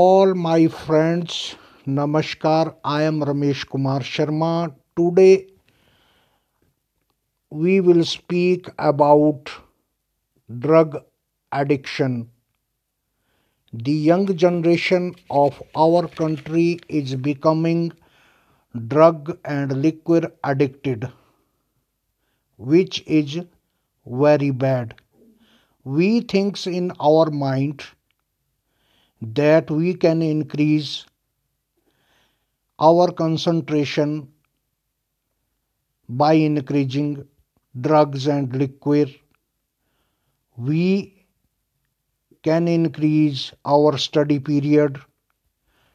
all my friends. Namaskar. I am Ramesh Kumar Sharma. Today we will speak about drug addiction. The young generation of our country is becoming drug and liquor addicted, which is very bad. We think in our mind that we can increase our concentration by increasing drugs and liquor. We can increase our study period.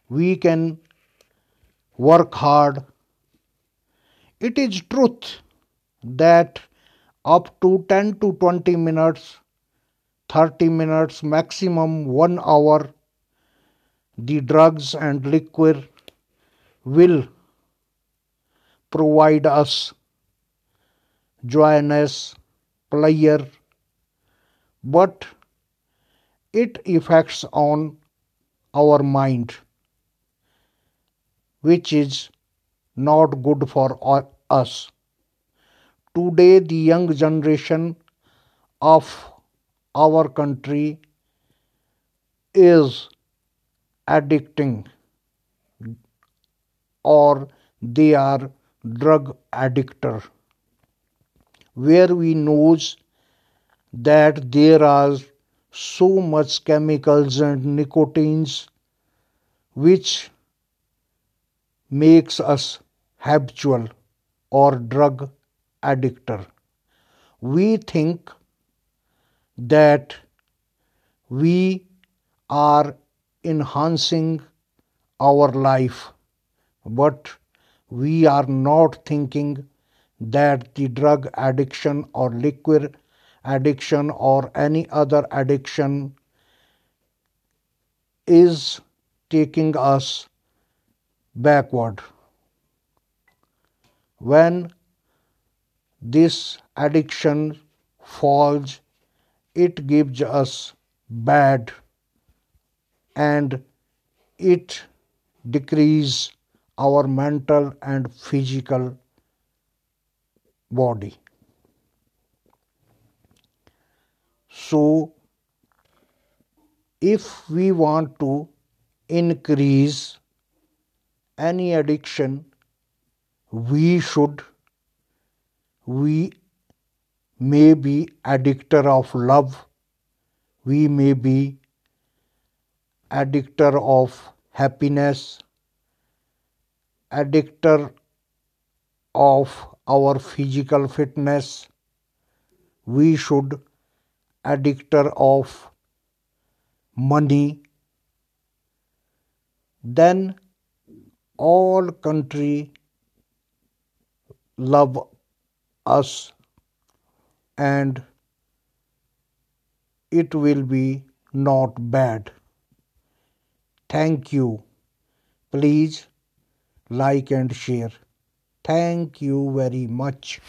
We can work hard. It is truth that up to 10 to 20 minutes, 30 minutes, maximum 1 hour the drugs and liquor will provide us joyness, pleasure, but it affects on our mind, which is not good for us. Today, the young generation of our country is addicting or they are drug addictor. Where we knows that there are so much chemicals and nicotines which makes us habitual or drug addictor. We think that we are enhancing our life, but we are not thinking that the drug addiction or liquid addiction or any other addiction is taking us backward. When this addiction falls, it gives us bad and it decrease our mental and physical body. So if we want to increase any addiction we should we may be addictor of love we may be addictor of happiness, addictor of our physical fitness, we should addictor of money, then all country love us and it will be not bad. Thank you. Please like and share. Thank you very much.